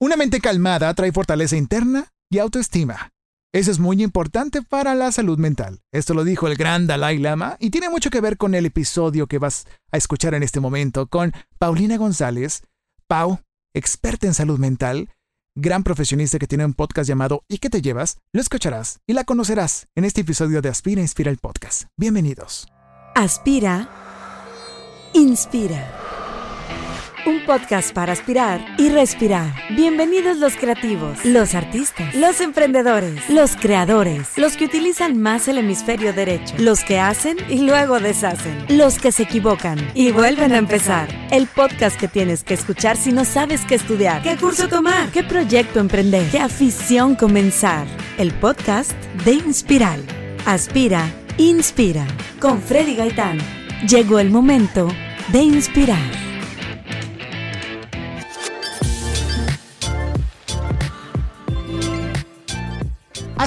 Una mente calmada trae fortaleza interna y autoestima. Eso es muy importante para la salud mental. Esto lo dijo el gran Dalai Lama y tiene mucho que ver con el episodio que vas a escuchar en este momento con Paulina González. Pau, experta en salud mental, gran profesionista que tiene un podcast llamado ¿Y qué te llevas? Lo escucharás y la conocerás en este episodio de Aspira Inspira el podcast. Bienvenidos. Aspira, inspira. Un podcast para aspirar y respirar. Bienvenidos los creativos, los artistas, los emprendedores, los creadores, los que utilizan más el hemisferio derecho, los que hacen y luego deshacen, los que se equivocan y vuelven a empezar. El podcast que tienes que escuchar si no sabes qué estudiar, qué curso tomar, qué proyecto emprender, qué afición comenzar. El podcast de Inspiral. Aspira, inspira. Con Freddy Gaitán. Llegó el momento de inspirar.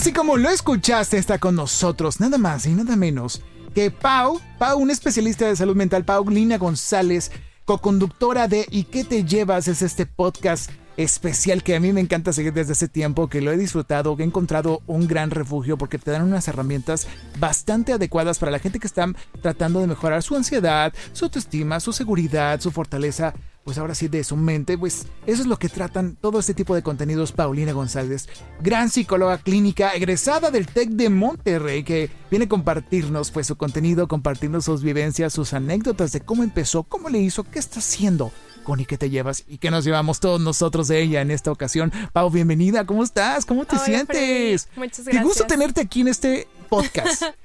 Así como lo escuchaste, está con nosotros nada más y nada menos que Pau, Pau, un especialista de salud mental, Paulina González, co-conductora de ¿Y qué te llevas? Es este podcast especial que a mí me encanta seguir desde hace tiempo, que lo he disfrutado, que he encontrado un gran refugio porque te dan unas herramientas bastante adecuadas para la gente que está tratando de mejorar su ansiedad, su autoestima, su seguridad, su fortaleza pues ahora sí de su mente, pues eso es lo que tratan todo este tipo de contenidos Paulina González, gran psicóloga clínica egresada del TEC de Monterrey que viene a compartirnos pues su contenido, compartirnos sus vivencias, sus anécdotas de cómo empezó, cómo le hizo, qué está haciendo con y qué te llevas y qué nos llevamos todos nosotros de ella en esta ocasión. Pau, bienvenida, ¿cómo estás? ¿Cómo te sientes? Muchas gracias. Qué gusto tenerte aquí en este podcast.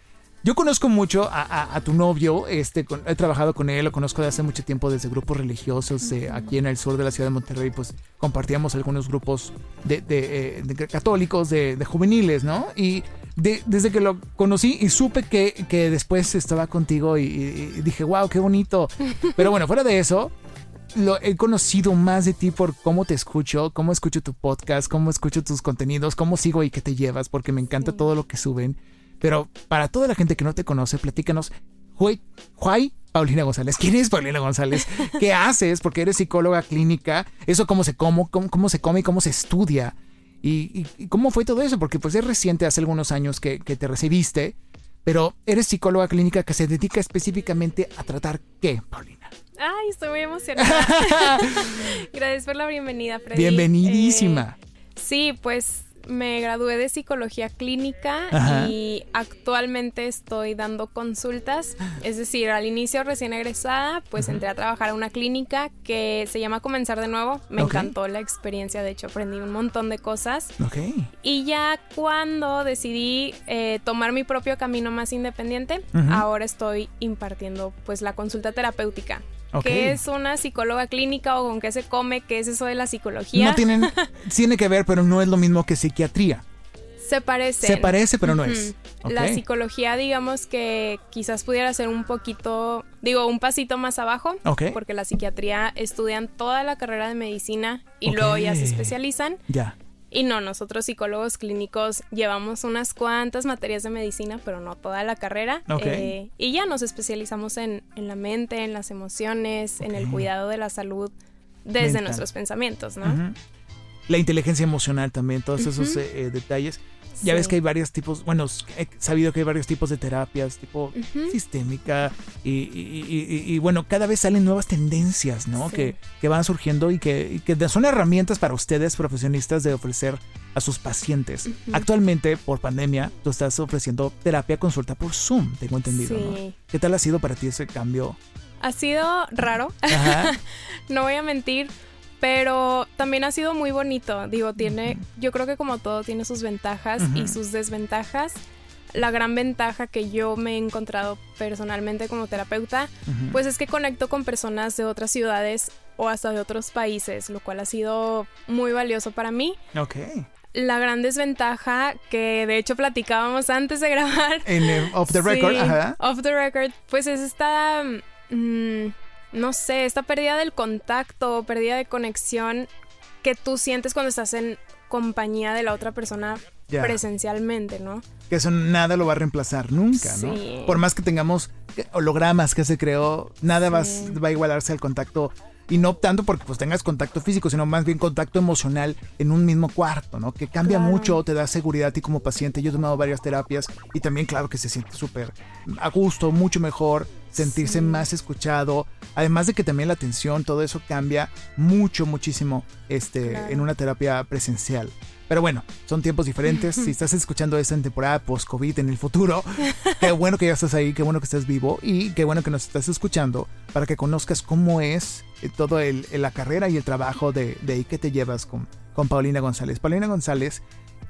Yo conozco mucho a, tu novio, este, he trabajado con él, lo conozco de hace mucho tiempo desde grupos religiosos eh, aquí en el sur de la ciudad de Monterrey, pues compartíamos algunos grupos de, de, eh, católicos, de, juveniles, ¿no? Y desde que lo conocí y supe que, que después estaba contigo y, dije, wow, qué bonito. Pero bueno, fuera de eso, lo, he conocido más de ti por cómo te escucho, cómo escucho tu podcast, cómo escucho tus contenidos, cómo sigo y qué te llevas, porque me encanta todo lo que suben. Pero para toda la gente que no te conoce, platícanos, Juay, Paulina González. ¿Quién es Paulina González? ¿Qué haces? Porque eres psicóloga clínica. ¿Eso cómo se, cómo, cómo, se come y cómo se estudia? ¿Y, cómo fue todo eso? Porque pues es reciente, hace algunos años que, te recibiste, pero eres psicóloga clínica que se dedica específicamente a tratar qué, Paulina. Ay, estoy muy emocionada. Gracias por la bienvenida, Freddy. Bienvenidísima. Eh, sí, pues me gradué de psicología clínica y actualmente estoy dando consultas. Es decir, al inicio recién egresada, pues entré a trabajar a una clínica que se llama Comenzar de nuevo. Me encantó la experiencia, de hecho aprendí un montón de cosas. Y ya cuando decidí eh, tomar mi propio camino más independiente, ahora estoy impartiendo pues la consulta terapéutica. ¿Qué es una psicóloga clínica o con qué se come? ¿Qué es eso de la psicología? No tienen, tiene que ver, pero no es lo mismo que psiquiatría. Se parece. Se parece, pero no es. La psicología, digamos que quizás pudiera ser un poquito, digo, un pasito más abajo, porque la psiquiatría estudian toda la carrera de medicina y luego ya se especializan. Ya. Y no, nosotros psicólogos clínicos llevamos unas cuantas materias de medicina, pero no toda la carrera. Eh, y ya nos especializamos en, la mente, en las emociones, en el cuidado de la salud desde nuestros pensamientos, ¿no? La inteligencia emocional también, todos esos eh, eh, detalles. Ya ves que hay varios tipos, bueno, he sabido que hay varios tipos de terapias, tipo sistémica, y, bueno, cada vez salen nuevas tendencias, ¿no? Que, que, van surgiendo y que, que, son herramientas para ustedes, profesionistas, de ofrecer a sus pacientes. Actualmente, por pandemia, tú estás ofreciendo terapia consulta por Zoom, tengo entendido, ¿no? ¿Qué tal ha sido para ti ese cambio? Ha sido raro, no voy a mentir pero también ha sido muy bonito. Digo, tiene, yo creo que como todo tiene sus ventajas y sus desventajas. La gran ventaja que yo me he encontrado personalmente como terapeuta, pues es que conecto con personas de otras ciudades o hasta de otros países, lo cual ha sido muy valioso para mí. Ok. La gran desventaja que de hecho platicábamos antes de grabar. En off the record, ajá. Off the record, pues es esta. Mm, no sé, esta pérdida del contacto, pérdida de conexión que tú sientes cuando estás en compañía de la otra persona presencialmente, ¿no? Que eso nada lo va a reemplazar nunca, ¿no? Por más que tengamos hologramas que se creó, nada va, a igualarse al contacto Y no tanto porque pues tengas contacto físico, sino más bien contacto emocional en un mismo cuarto, ¿no? Que cambia mucho, te da seguridad a ti como paciente. Yo he tomado varias terapias y también claro que se siente súper a gusto, mucho mejor, sentirse más escuchado. Además de que también la atención, todo eso cambia mucho, muchísimo este, en una terapia presencial. Pero bueno, son tiempos diferentes. Si estás escuchando esto en temporada post-COVID en el futuro, qué bueno que ya estás ahí, qué bueno que estás vivo y qué bueno que nos estás escuchando para que conozcas cómo es eh, todo el, la carrera y el trabajo de, de ahí que te llevas con, con Paulina González. Paulina González,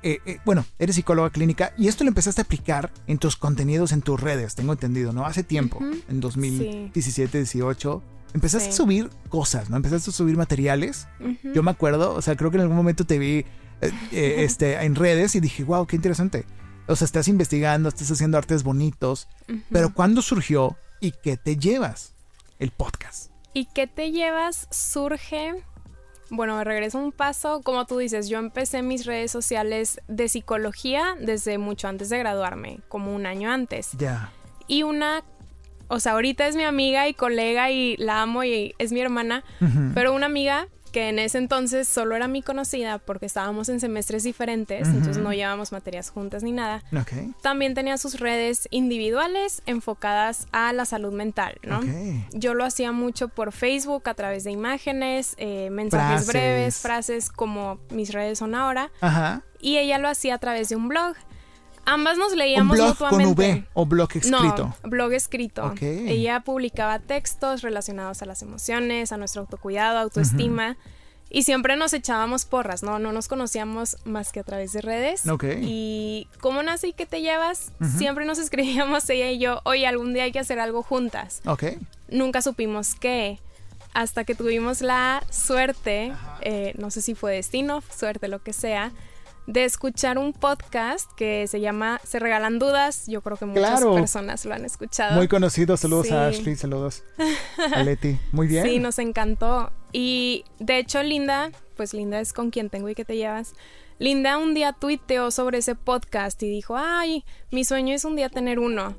eh, eh, bueno, eres psicóloga clínica y esto lo empezaste a aplicar en tus contenidos en tus redes, tengo entendido, ¿no? Hace tiempo, en 2017, 18 empezaste a subir cosas, ¿no? Empezaste a subir materiales. Yo me acuerdo, o sea, creo que en algún momento te vi eh, eh, este, en redes y dije, wow, qué interesante. O sea, estás investigando, estás haciendo artes bonitos, pero ¿cuándo surgió y qué te llevas el podcast? ¿Y qué te llevas? Surge, bueno, me regreso un paso, como tú dices, yo empecé mis redes sociales de psicología desde mucho antes de graduarme, como un año antes. Ya. Y una o sea, ahorita es mi amiga y colega y la amo y es mi hermana, pero una amiga que en ese entonces solo era mi conocida porque estábamos en semestres diferentes, entonces no llevábamos materias juntas ni nada. También tenía sus redes individuales enfocadas a la salud mental, ¿no? Yo lo hacía mucho por Facebook a través de imágenes, eh, mensajes breves, frases como mis redes son ahora. Y ella lo hacía a través de un blog. Ambas nos leíamos ¿Un blog mutuamente. con V o blog escrito? No, blog escrito. Ella publicaba textos relacionados a las emociones, a nuestro autocuidado, autoestima. Y siempre nos echábamos porras, ¿no? No nos conocíamos más que a través de redes. Ok. Y ¿cómo nací que te llevas? Siempre nos escribíamos ella y yo, oye, algún día hay que hacer algo juntas. Ok. Nunca supimos qué. Hasta que tuvimos la suerte, eh, no sé si fue destino, suerte, lo que sea, de escuchar un podcast que se llama Se Regalan Dudas. Yo creo que muchas personas lo han escuchado. Muy conocido. Saludos a Ashley, saludos a Leti. Muy bien. Sí, nos encantó. Y de hecho, Linda, pues Linda es con quien tengo y que te llevas. Linda un día tuiteó sobre ese podcast y dijo, ay, mi sueño es un día tener uno.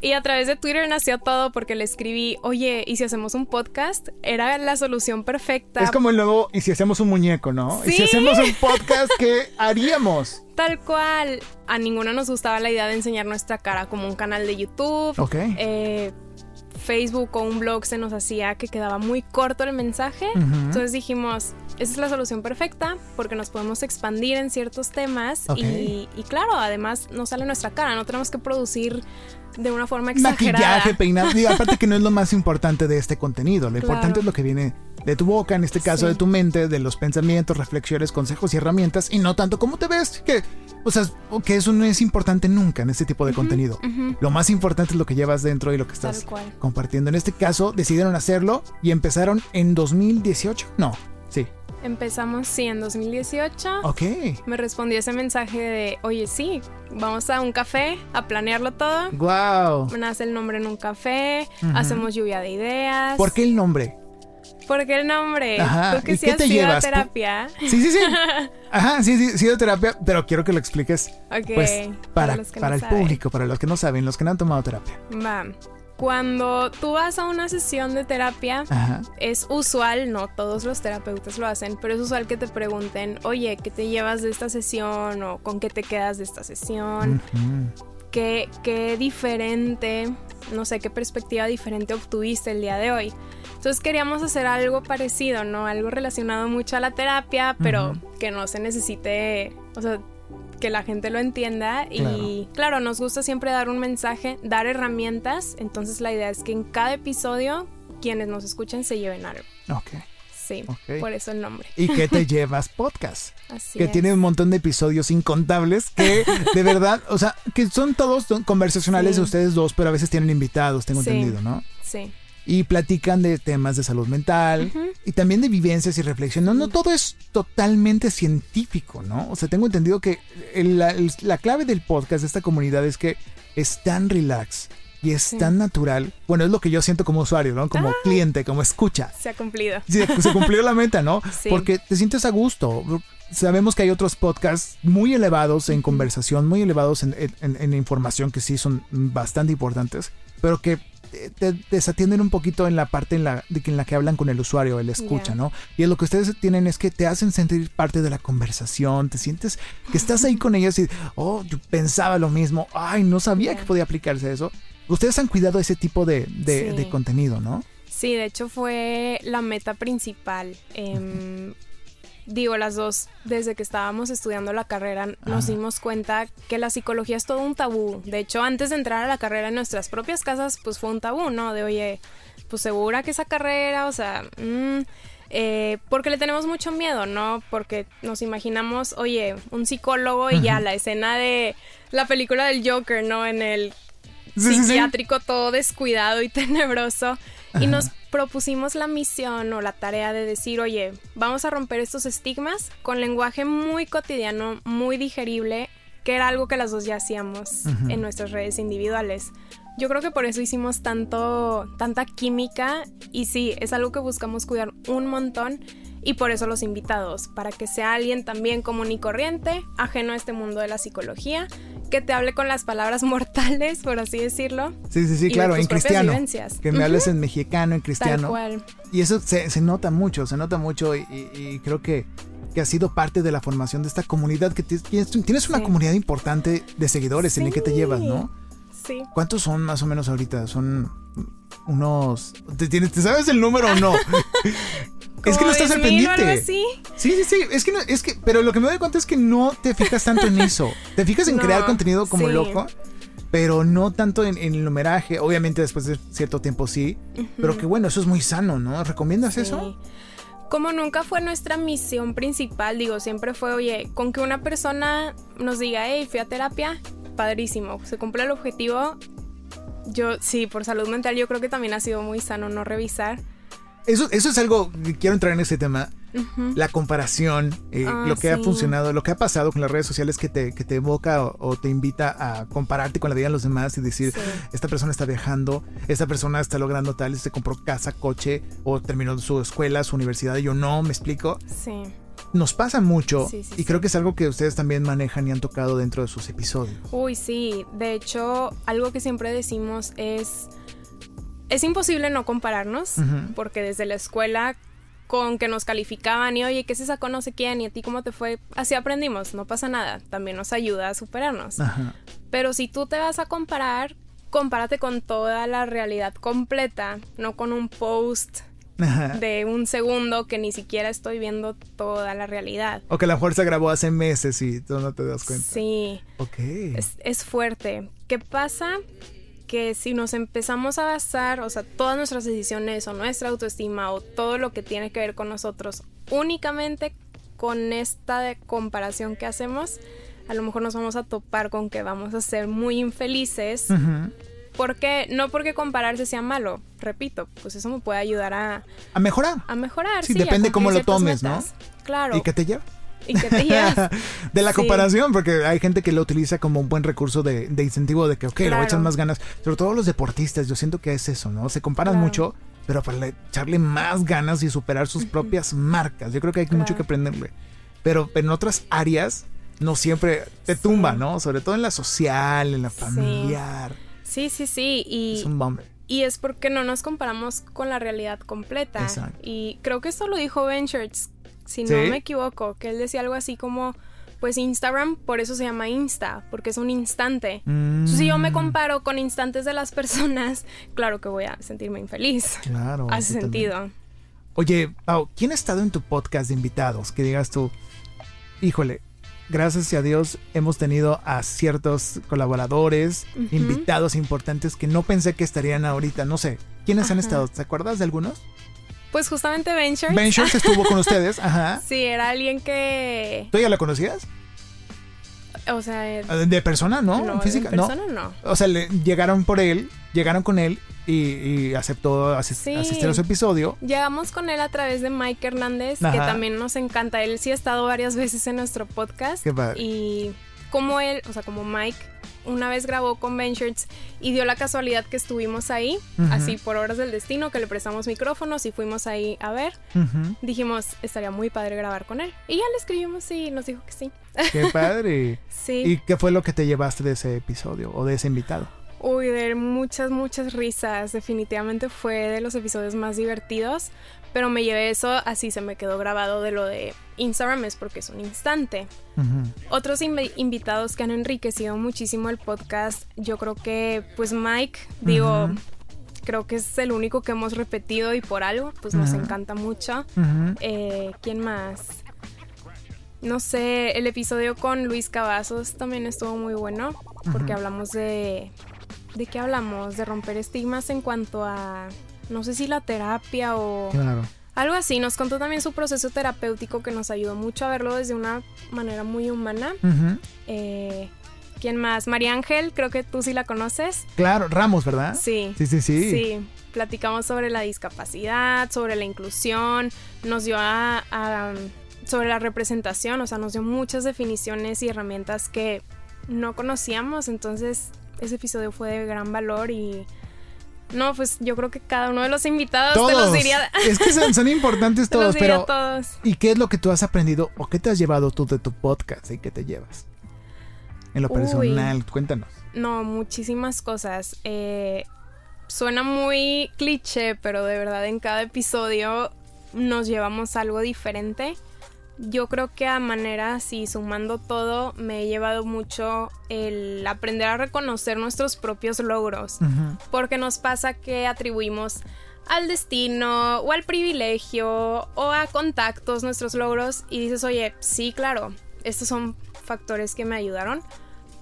Y a través de Twitter nació todo porque le escribí, oye, ¿y si hacemos un podcast? Era la solución perfecta. Es como el nuevo, ¿y si hacemos un muñeco, no? ¿Y si hacemos un podcast, qué haríamos? Tal cual. A ninguno nos gustaba la idea de enseñar nuestra cara como un canal de YouTube. Ok. Eh, Facebook o un blog se nos hacía que quedaba muy corto el mensaje. Entonces dijimos, esa es la solución perfecta porque nos podemos expandir en ciertos temas y, y, claro, además no sale nuestra cara, no tenemos que producir de una forma exagerada. Maquillaje, peinado. Digo, aparte que no es lo más importante de este contenido. Lo importante es lo que viene de tu boca, en este caso de tu mente, de los pensamientos, reflexiones, consejos y herramientas, y no tanto cómo te ves, que, o sea, que eso no es importante nunca en este tipo de contenido. Lo más importante es lo que llevas dentro y lo que estás compartiendo. En este caso, decidieron hacerlo y empezaron en 2018. No, sí. Empezamos, sí, en 2018. Ok. Me respondió ese mensaje de, oye, sí, vamos a un café a planearlo todo. Wow. Nace el nombre en un café, hacemos lluvia de ideas. ¿Por qué el nombre? ¿Por qué el nombre? Ajá. ¿Tú que ¿Y qué te llevas? terapia? Sí, sí, sí. Ajá, sí, sí, sí, terapia, pero quiero que lo expliques. Ok. Pues para, para, el público, para los que no saben, los que no han tomado terapia. Va. Cuando tú vas a una sesión de terapia, es usual, no todos los terapeutas lo hacen, pero es usual que te pregunten, oye, ¿qué te llevas de esta sesión? o con qué te quedas de esta sesión. ¿Qué, ¿Qué diferente, no sé, qué perspectiva diferente obtuviste el día de hoy? Entonces queríamos hacer algo parecido, ¿no? Algo relacionado mucho a la terapia, pero que no se necesite, o sea, que la gente lo entienda y claro. nos gusta siempre dar un mensaje, dar herramientas, entonces la idea es que en cada episodio quienes nos escuchen se lleven algo. Ok. Sí, por eso el nombre. ¿Y qué te llevas podcast? Así que tiene un montón de episodios incontables que de verdad, o sea, que son todos conversacionales de ustedes dos, pero a veces tienen invitados, tengo entendido, ¿no? Sí y platican de temas de salud mental y también de vivencias y reflexión. No, no todo es totalmente científico, ¿no? O sea, tengo entendido que la, clave del podcast de esta comunidad es que es tan relax y es tan natural. Bueno, es lo que yo siento como usuario, ¿no? Como cliente, como escucha. Se ha cumplido. Se cumplió la meta, ¿no? Sí. Porque te sientes a gusto. Sabemos que hay otros podcasts muy elevados en conversación, muy elevados en, en información que sí son bastante importantes, pero que te desatienden un poquito en la parte en la, de, en la que hablan con el usuario, el escucha, ¿no? Y lo que ustedes tienen es que te hacen sentir parte de la conversación, te sientes que estás ahí con ellos y, oh, yo pensaba lo mismo, ay, no sabía que podía aplicarse eso. Ustedes han cuidado ese tipo de, de, contenido, ¿no? Sí, de hecho fue la meta principal. Eh, digo, las dos, desde que estábamos estudiando la carrera, nos dimos cuenta que la psicología es todo un tabú. De hecho, antes de entrar a la carrera en nuestras propias casas, pues fue un tabú, ¿no? De, oye, pues segura que esa carrera, o sea, mm, eh, porque le tenemos mucho miedo, ¿no? Porque nos imaginamos, oye, un psicólogo y ya la escena de la película del Joker, ¿no? En el psiquiátrico todo descuidado y tenebroso. Y nos propusimos la misión o la tarea de decir, oye, vamos a romper estos estigmas con lenguaje muy cotidiano, muy digerible, que era algo que las dos ya hacíamos en nuestras redes individuales. Yo creo que por eso hicimos tanto, tanta química y sí, es algo que buscamos cuidar un montón y por eso los invitados, para que sea alguien también común y corriente, ajeno a este mundo de la psicología, que te hable con las palabras mortales, por así decirlo. Sí, sí, sí, claro, en cristiano. Que me hables en mexicano, en cristiano. Tal cual. Y eso se, nota mucho, se nota mucho y, creo que, que, ha sido parte de la formación de esta comunidad, que tienes, tienes una comunidad importante de seguidores en el que te llevas, ¿no? Sí. ¿Cuántos son más o menos ahorita? Son unos... ¿Te, ¿te sabes el número o no? es que no estás al pendiente. Sí, sí, sí. Es que, no, es que, pero lo que me doy cuenta es que no te fijas tanto en eso. Te fijas en crear contenido como loco, pero no tanto en, el numeraje. Obviamente después de cierto tiempo sí, pero que bueno, eso es muy sano, ¿no? ¿Recomiendas eso? Como nunca fue nuestra misión principal, digo, siempre fue, oye, con que una persona nos diga, hey, fui a terapia, padrísimo, se cumple el objetivo. Yo, sí, por salud mental, yo creo que también ha sido muy sano no revisar eso, eso es algo que quiero entrar en ese tema. La comparación, eh, ah, lo que ha funcionado, lo que ha pasado con las redes sociales que te, que te evoca o, te invita a compararte con la vida de los demás y decir, esta persona está viajando, esta persona está logrando tal, se compró casa, coche o terminó su escuela, su universidad y yo no, ¿me explico? Sí. Nos pasa mucho y creo que es algo que ustedes también manejan y han tocado dentro de sus episodios. Uy, sí, de hecho, algo que siempre decimos es es imposible no compararnos, porque desde la escuela con que nos calificaban y oye, ¿qué se sacó no sé quién? ¿Y a ti cómo te fue? Así aprendimos, no pasa nada, también nos ayuda a superarnos. Pero si tú te vas a comparar, compárate con toda la realidad completa, no con un post de un segundo que ni siquiera estoy viendo toda la realidad. O que la fuerza grabó hace meses y tú no te das cuenta. Sí. Ok. Es, es fuerte. ¿Qué pasa? que si nos empezamos a basar, o sea, todas nuestras decisiones o nuestra autoestima o todo lo que tiene que ver con nosotros únicamente con esta comparación que hacemos, a lo mejor nos vamos a topar con que vamos a ser muy infelices. Porque, no porque compararse sea malo, repito, pues eso me puede ayudar a... A mejorar. A mejorar, sí. depende cómo lo tomes, ¿no? Claro. ¿Y qué te lleva? ¿Y qué te llevas? de la comparación, porque hay gente que lo utiliza como un buen recurso de, incentivo de que, ok, lo echan más ganas. Sobre todo los deportistas, yo siento que es eso, ¿no? Se comparan mucho, pero para echarle más ganas y superar sus propias marcas. Yo creo que hay mucho que aprenderle. Pero en otras áreas no siempre te tumba, ¿no? Sobre todo en la social, en la familiar. Sí, sí, sí. Y... Es un bombe. Y es porque no nos comparamos con la realidad completa. Y creo que esto lo dijo Ben Shirts, si no me equivoco, que él decía algo así como, pues Instagram por eso se llama Insta, porque es un instante. si yo me mm. comparo con instantes de las personas, claro que voy a sentirme infeliz. Claro. Hace sentido. Oye, Pau, ¿quién ha estado en tu podcast de invitados? Que digas tú, híjole, gracias a Dios hemos tenido a ciertos colaboradores, invitados importantes que no pensé que estarían ahorita. No sé, ¿quiénes han estado? ¿Te acuerdas de algunos? Pues justamente Ventures. Ventures estuvo con ustedes, ajá. Sí, era alguien que... ¿Tú ya la conocías? O sea... ¿De persona, no? no ¿Física? De persona, no. O sea, le, llegaron por él, llegaron con él y, aceptó asistir a su episodio. Llegamos con él a través de Mike Hernández, que también nos encanta. Él sí ha estado varias veces en nuestro podcast. Qué padre. Y como él, o sea, como Mike una vez grabó con Ventures y dio la casualidad que estuvimos ahí, así por horas del destino, que le prestamos micrófonos y fuimos ahí a ver. Dijimos, estaría muy padre grabar con él. Y ya le escribimos y nos dijo que sí. ¡Qué padre! sí. ¿Y qué fue lo que te llevaste de ese episodio o de ese invitado? Uy, de muchas, muchas risas. Definitivamente fue de los episodios más divertidos. Pero me llevé eso, así se me quedó grabado de lo de Instagram, es porque es un instante. Otros invitados que han enriquecido muchísimo el podcast, yo creo que, pues Mike, digo, creo que es el único que hemos repetido y por algo, pues nos encanta mucho. Eh, ¿Quién más? No sé, el episodio con Luis Cavazos también estuvo muy bueno, porque hablamos de... ¿De qué hablamos? De romper estigmas en cuanto a no sé si la terapia o algo así. Nos contó también su proceso terapéutico que nos ayudó mucho a verlo desde una manera muy humana. Eh, ¿Quién más? María Ángel, creo que tú sí la conoces. Claro, Ramos, ¿verdad? Sí. Sí, sí, sí. Sí, platicamos sobre la discapacidad, sobre la inclusión, nos dio a, sobre la representación, o sea, nos dio muchas definiciones y herramientas que no conocíamos, entonces ese episodio fue de gran valor y no, pues yo creo que cada uno de los invitados te los diría. Es que son, importantes todos, pero. ¿Y qué es lo que tú has aprendido o qué te has llevado tú de tu podcast y qué te llevas? En lo personal, cuéntanos. No, muchísimas cosas. Eh, suena muy cliché, pero de verdad en cada episodio nos llevamos algo diferente yo creo que a manera así, sumando todo, me he llevado mucho el aprender a reconocer nuestros propios logros. Porque nos pasa que atribuimos al destino o al privilegio o a contactos nuestros logros y dices, oye, sí, claro, estos son factores que me ayudaron,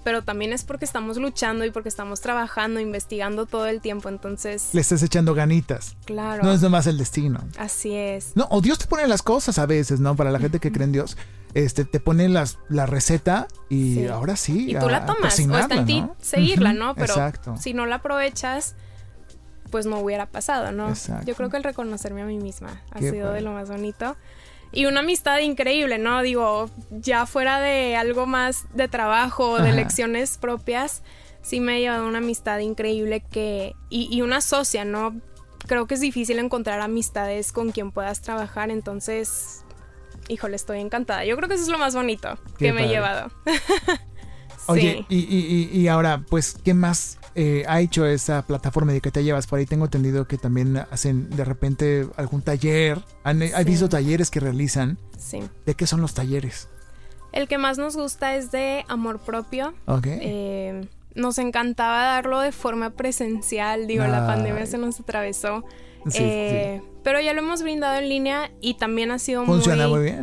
pero también es porque estamos luchando y porque estamos trabajando, investigando todo el tiempo, entonces... Le estás echando ganitas. Claro. No es nomás el destino. Así es. No, o Dios te pone las cosas a veces, ¿no? Para la gente que cree en Dios, este, te pone las, la receta y ahora sí. Y tú la tomas, o está en ti seguirla, ¿no? Pero si no la aprovechas pues no hubiera pasado, ¿no? Exacto. Yo creo que el reconocerme a mí misma ha sido de lo más bonito y una amistad increíble, ¿no? Digo, ya fuera de algo más de trabajo, de lecciones propias, sí me ha llevado una amistad increíble que, y, una socia, ¿no? Creo que es difícil encontrar amistades con quien puedas trabajar, entonces, híjole, estoy encantada. Yo creo que eso es lo más bonito que me he llevado. Oye, y, y, y, ahora, pues, ¿qué más eh, ha hecho esa plataforma de que te llevas? Por ahí tengo entendido que también hacen de repente algún taller. Han, visto talleres que realizan? Sí. ¿De qué son los talleres? El que más nos gusta es de amor propio. Ok. Eh, nos encantaba darlo de forma presencial. Digo, la pandemia se nos atravesó. Eh, pero ya lo hemos brindado en línea y también ha sido muy,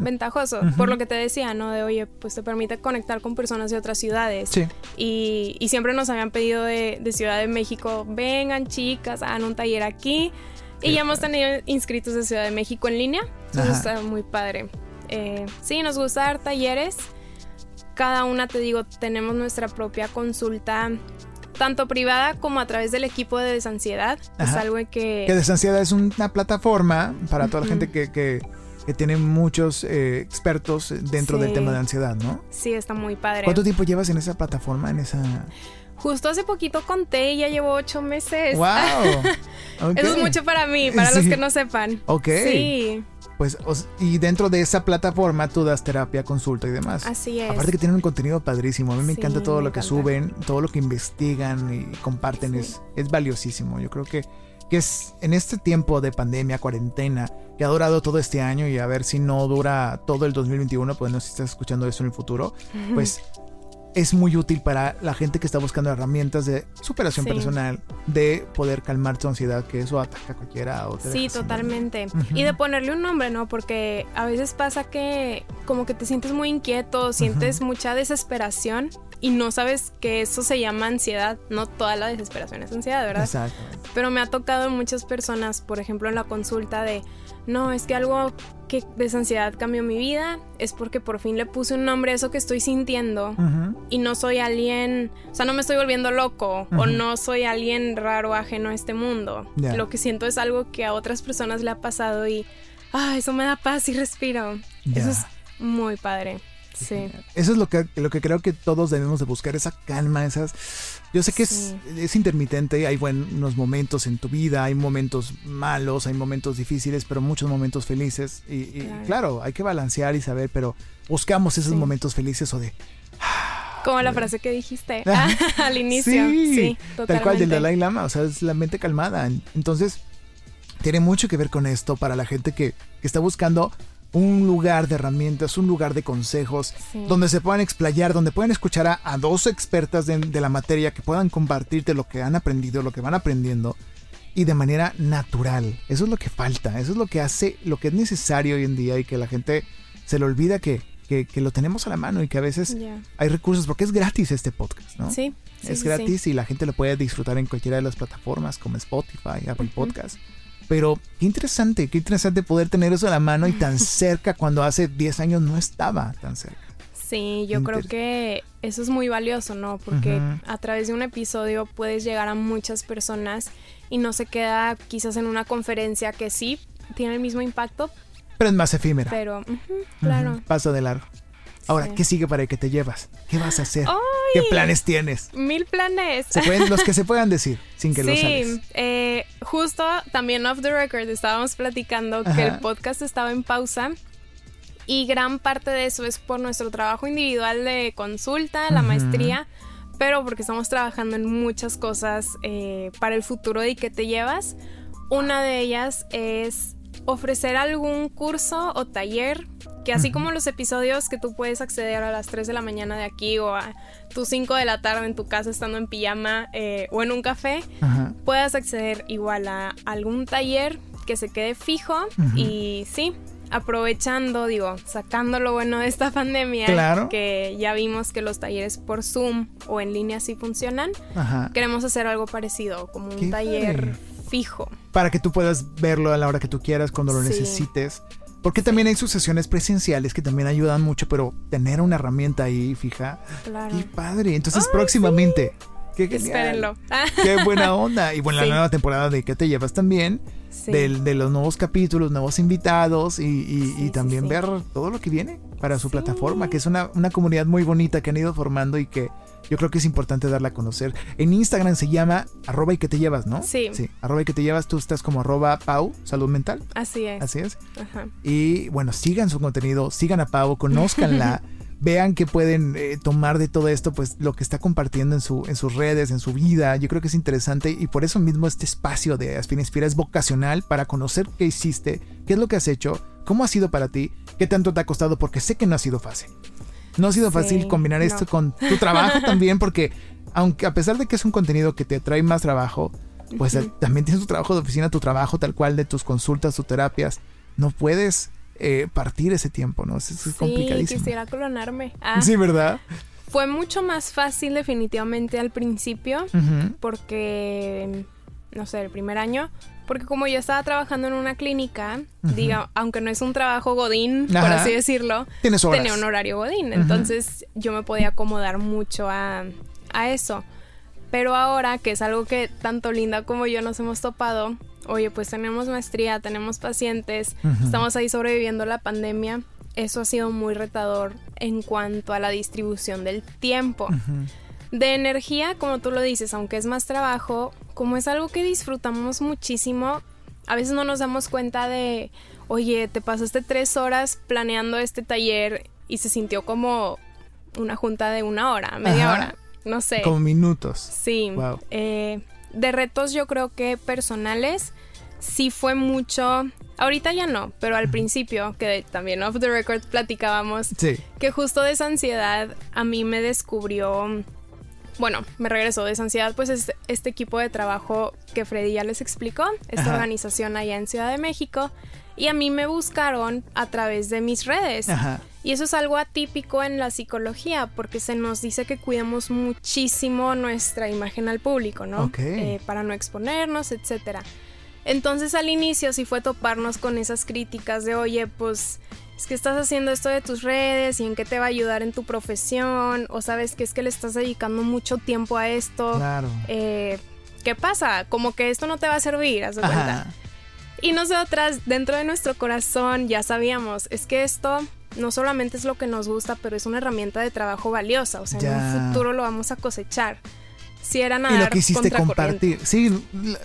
ventajoso. Por lo que te decía, ¿no? De oye, pues te permite conectar con personas de otras ciudades. Sí. Y, siempre nos habían pedido de, Ciudad de México, vengan chicas, hagan un taller aquí. Y ya hemos tenido inscritos de Ciudad de México en línea. Entonces está muy padre. Eh, sí, nos gusta dar talleres. Cada una, te digo, tenemos nuestra propia consulta tanto privada como a través del equipo de Desansiedad. Es algo que... Que Desansiedad es una plataforma para toda la gente que, que, tiene muchos eh, expertos dentro del tema de ansiedad, ¿no? Sí, está muy padre. ¿Cuánto tiempo llevas en esa plataforma, en esa...? Justo hace poquito conté y ya llevo ocho meses. ¡Wow! Eso es mucho para mí, para los que no sepan. Ok. Sí pues y dentro de esa plataforma tú das terapia, consulta y demás. Así es. Aparte que tienen un contenido padrísimo. A mí me encanta todo lo que suben, todo lo que investigan y comparten es, es valiosísimo. Yo creo que, que es en este tiempo de pandemia, cuarentena, que ha durado todo este año y a ver si no dura todo el 2021, pues no si estás escuchando eso en el futuro, pues es muy útil para la gente que está buscando herramientas de superación personal, de poder calmar su ansiedad, que eso ataca a cualquiera. O sí, totalmente. Y de ponerle un nombre, ¿no? Porque a veces pasa que como que te sientes muy inquieto, sientes mucha desesperación y no sabes que eso se llama ansiedad. No toda la desesperación es ansiedad, ¿verdad? Exactamente. Pero me ha tocado en muchas personas, por ejemplo, en la consulta de no, es que algo que de esa ansiedad cambió mi vida es porque por fin le puse un nombre a eso que estoy sintiendo y no soy alguien, o sea, no me estoy volviendo loco o no soy alguien raro ajeno a este mundo. Lo que siento es algo que a otras personas le ha pasado y, ah, eso me da paz y respiro. Eso es muy padre. Sí. Eso es lo que, lo que creo que todos debemos de buscar, esa calma, esas... Yo sé que es, es, intermitente, hay buenos momentos en tu vida, hay momentos malos, hay momentos difíciles, pero muchos momentos felices. Y, claro. hay que balancear y saber, pero buscamos esos momentos felices o de... Como la frase que dijiste al inicio. Sí, sí tal cual del Dalai Lama, o sea, es la mente calmada. Entonces, tiene mucho que ver con esto para la gente que, está buscando un lugar de herramientas, un lugar de consejos, donde se puedan explayar, donde puedan escuchar a, dos expertas de, de, la materia que puedan compartirte lo que han aprendido, lo que van aprendiendo y de manera natural. Eso es lo que falta, eso es lo que hace, lo que es necesario hoy en día y que la gente se le olvida que, que, lo tenemos a la mano y que a veces hay recursos, porque es gratis este podcast, ¿no? Sí. es gratis y la gente lo puede disfrutar en cualquiera de las plataformas como Spotify, Apple Podcast. Pero qué interesante, qué interesante poder tener eso a la mano y tan cerca cuando hace 10 años no estaba tan cerca. Sí, yo creo que eso es muy valioso, ¿no? Porque a través de un episodio puedes llegar a muchas personas y no se queda quizás en una conferencia que sí tiene el mismo impacto. Pero es más efímera. Pero, claro. Paso de largo. Ahora, ¿qué sigue para que te llevas? ¿Qué vas a hacer? ¿Qué planes tienes? Mil planes. los que se puedan decir, sin que lo Sí, eh, justo también off the record estábamos platicando que el podcast estaba en pausa y gran parte de eso es por nuestro trabajo individual de consulta, la maestría, pero porque estamos trabajando en muchas cosas eh, para el futuro de qué te llevas. Una de ellas es ofrecer algún curso o taller que así como los episodios que tú puedes acceder a las 3 de la mañana de aquí o a tus 5 de la tarde en tu casa estando en pijama eh, o en un café, puedas acceder igual a algún taller que se quede fijo y sí, aprovechando, digo, sacando lo bueno de esta pandemia, que ya vimos que los talleres por Zoom o en línea sí funcionan, queremos hacer algo parecido, como un taller fijo. Para que tú puedas verlo a la hora que tú quieras, cuando lo necesites. Porque también hay sus sesiones presenciales que también ayudan mucho, pero tener una herramienta ahí fija. Claro. Qué padre. Entonces, próximamente. Qué Espérenlo. Qué buena onda. Y bueno, la nueva temporada de ¿Qué te llevas también? de, los nuevos capítulos, nuevos invitados y, también ver todo lo que viene para su plataforma, que es una, una, comunidad muy bonita que han ido formando y que yo creo que es importante darla a conocer. En Instagram se llama arroba y que te llevas, ¿no? Sí. Sí, arroba y que te llevas, tú estás como arroba Pau, salud mental. Así es. Así es. Ajá. Y bueno, sigan su contenido, sigan a Pau, conózcanla. vean que pueden eh, tomar de todo esto, pues lo que está compartiendo en, su, en sus redes, en su vida. Yo creo que es interesante y por eso mismo este espacio de Aspina Inspira es vocacional para conocer qué hiciste, qué es lo que has hecho, cómo ha sido para ti, qué tanto te ha costado, porque sé que no ha sido fácil. No ha sido fácil combinar esto con tu trabajo también, porque aunque a pesar de que es un contenido que te trae más trabajo, pues también tienes tu trabajo de oficina, tu trabajo tal cual de tus consultas, tus terapias. No puedes eh, partir ese tiempo, ¿no? Es, es sí, quisiera clonarme. Ah. Sí, ¿verdad? Fue mucho más fácil definitivamente al principio porque, no sé, el primer año, porque como yo estaba trabajando en una clínica, diga, aunque no es un trabajo godín, por así decirlo, tenía un horario godín, entonces yo me podía acomodar mucho a, a eso. Pero ahora, que es algo que tanto Linda como yo nos hemos topado, oye, pues tenemos maestría, tenemos pacientes, estamos ahí sobreviviendo la pandemia, eso ha sido muy retador en cuanto a la distribución del tiempo. De energía, como tú lo dices, aunque es más trabajo, como es algo que disfrutamos muchísimo, a veces no nos damos cuenta de, oye, te pasaste tres horas planeando este taller y se sintió como una junta de una hora, media hora, no sé. Como minutos. Sí. Wow. Eh, de retos yo creo que personales sí fue mucho. Ahorita ya no, pero al principio, que también off the record platicábamos, que justo de esa ansiedad a mí me descubrió. Bueno, me regresó de esa ansiedad, pues es este equipo de trabajo que Freddy ya les explicó, esta organización allá en Ciudad de México, y a mí me buscaron a través de mis redes. Ajá. Y eso es algo atípico en la psicología, porque se nos dice que cuidamos muchísimo nuestra imagen al público, ¿no? Eh, para no exponernos, etcétera. Entonces al inicio sí fue toparnos con esas críticas de, oye, pues es que estás haciendo esto de tus redes y en qué te va a ayudar en tu profesión, o sabes que es que le estás dedicando mucho tiempo a esto. Claro. Eh, ¿Qué pasa? Como que esto no te va a servir, haz de cuenta. Y nosotras, dentro de nuestro corazón, ya sabíamos, es que esto no solamente es lo que nos gusta, pero es una herramienta de trabajo valiosa. O sea, en un futuro lo vamos a cosechar. Si era nada. Y lo que hiciste compartir. Sí,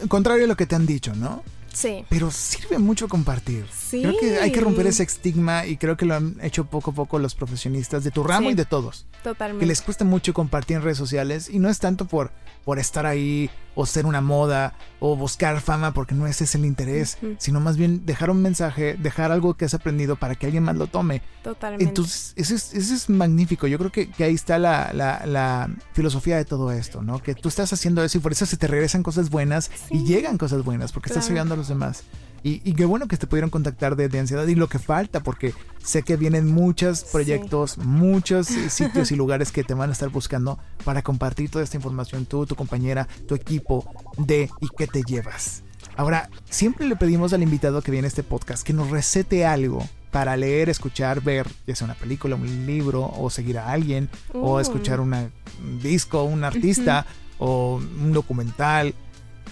contrario a lo que te han dicho, ¿no? Sí. Pero sirve mucho compartir. Sí. Creo que hay que romper ese estigma y creo que lo han hecho poco a poco los profesionistas de tu ramo Sí. y de todos. Totalmente. Que les cuesta mucho compartir en redes sociales y no es tanto por, por estar ahí o ser una moda o buscar fama porque no ese es el interés, sino más bien dejar un mensaje, dejar algo que has aprendido para que alguien más lo tome. Totalmente. Entonces, eso es, eso es magnífico. Yo creo que, que ahí está la, la- la filosofía de todo esto, ¿no? Que tú estás haciendo eso y por eso se te regresan cosas buenas y llegan cosas buenas porque estás ayudando a los demás. Y, y qué bueno que te pudieron contactar de, de ansiedad y lo que falta, porque sé que vienen muchos proyectos, muchos sitios y lugares que te van a estar buscando para compartir toda esta información, tú, tu compañera, tu equipo, de y qué te llevas. Ahora, siempre le pedimos al invitado que viene a este podcast que nos recete algo para leer, escuchar, ver, ya sea una película, un libro, o seguir a alguien, o Uh. escuchar una- un disco, un artista, o un documental.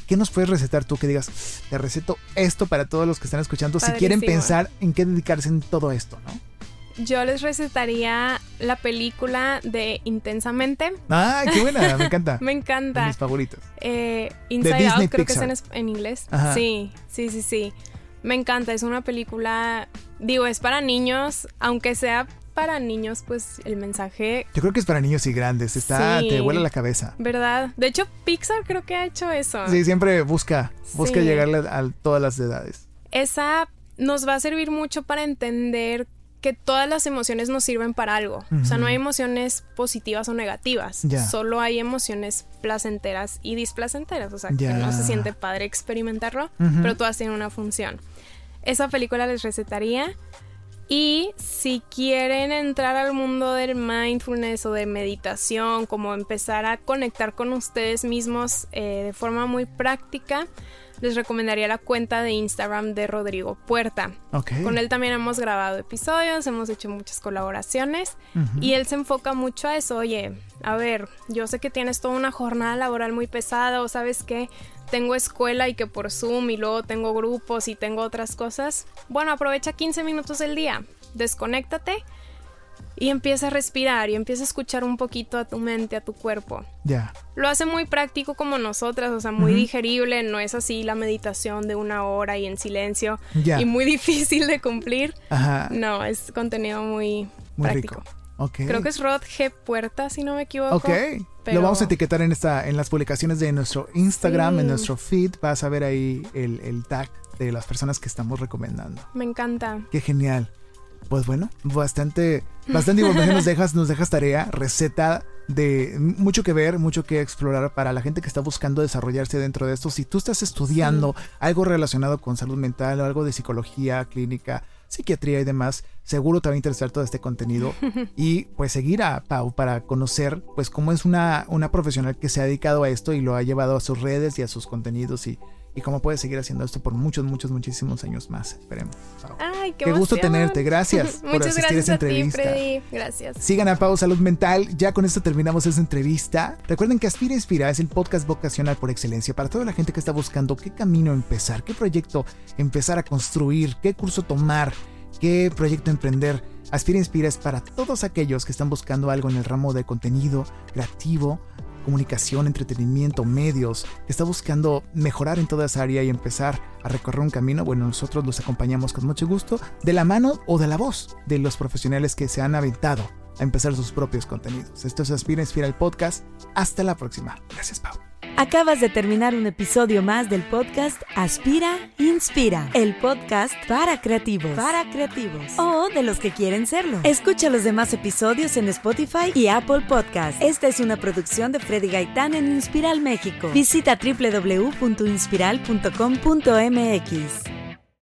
¿Qué nos puedes recetar tú que digas, te receto esto para todos los que están escuchando si quieren pensar en qué dedicarse en todo esto, ¿no? Yo les recetaría la película de Intensamente. ¡Ay, qué buena! Me encanta. Me De encanta. mis favoritos. Eh, Inside Disney Out, creo que es en, Pixar. inglés. Ajá. Sí, sí, sí, sí. Me encanta. Es una película, digo, es para niños, aunque sea para niños, pues el mensaje, Yo creo que es para niños y grandes. Está, Sí. te vuela la cabeza. ¿verdad? De hecho, Pixar creo que ha hecho eso. Sí, siempre busca, busca Sí. llegarle a, a todas las edades. Esa nos va a servir mucho para entender que todas las emociones nos sirven para algo. O sea, no hay emociones positivas o negativas. Solo hay emociones placenteras y displacenteras. O sea, que no se siente padre experimentarlo, pero todas tienen una función. Esa película les recetaría. Y si quieren entrar al mundo del mindfulness o de meditación, como empezar a conectar con ustedes mismos eh, de forma muy práctica, les recomendaría la cuenta de Instagram de Rodrigo Puerta. Ok. Con él también hemos grabado episodios, hemos hecho muchas colaboraciones y él se enfoca mucho a eso. Oye, a ver, yo sé que tienes toda una jornada laboral muy pesada o sabes que tengo escuela y que por Zoom y luego tengo grupos y tengo otras cosas. Bueno, aprovecha 15 minutos del día, desconéctate y empieza a respirar y empieza a escuchar un poquito a tu mente, a tu cuerpo. Ya. Lo hace muy práctico como nosotras, o sea, muy digerible, no es así la meditación de una hora y en silencio Ya. y muy difícil de cumplir. Ajá. No, es contenido muy, Muy práctico. rico. Ok. Creo que es Rod G. Puerta, si no me equivoco. Ok. pero- Lo vamos a etiquetar en esta, en las publicaciones de nuestro Instagram, Sí. en nuestro feed. Vas a ver ahí el, el tag de las personas que estamos recomendando. Me encanta. Qué genial. Pues bueno, bastante, bastante información nos dejas, nos dejas tarea, receta de mucho que ver, mucho que explorar para la gente que está buscando desarrollarse dentro de esto. Si tú estás estudiando algo relacionado con salud mental o algo de psicología clínica, psiquiatría y demás, seguro te va a interesar todo este contenido y pues seguir a Pau para conocer pues cómo es una, una profesional que se ha dedicado a esto y lo ha llevado a sus redes y a sus contenidos y, y cómo puede seguir haciendo esto por muchos, muchos, muchísimos años más. Esperemos. Ay, qué, Qué gusto tenerte, gracias por Muchas asistir a gracias esta a, ti, entrevista. Freddy. Gracias. Sigan a Pau Salud Mental. Ya con esto terminamos esta entrevista. Recuerden que Aspira Inspira es el podcast vocacional por excelencia para toda la gente que está buscando qué camino empezar, qué proyecto empezar a construir, qué curso tomar, qué proyecto emprender. Aspira Inspira es para todos aquellos que están buscando algo en el ramo de contenido creativo, comunicación, entretenimiento, medios, está buscando mejorar en toda esa área y empezar a recorrer un camino, bueno, nosotros los acompañamos con mucho gusto de la mano o de la voz de los profesionales que se han aventado a empezar sus propios contenidos. Esto es Aspira Inspira el podcast. Hasta la próxima. Gracias, Pau. Acabas de terminar un episodio más del podcast Aspira, Inspira, el podcast para creativos, para creativos o de los que quieren serlo. Escucha los demás episodios en Spotify y Apple Podcast. Esta es una producción de Freddy Gaitán en Inspiral México. Visita www.inspiral.com.mx.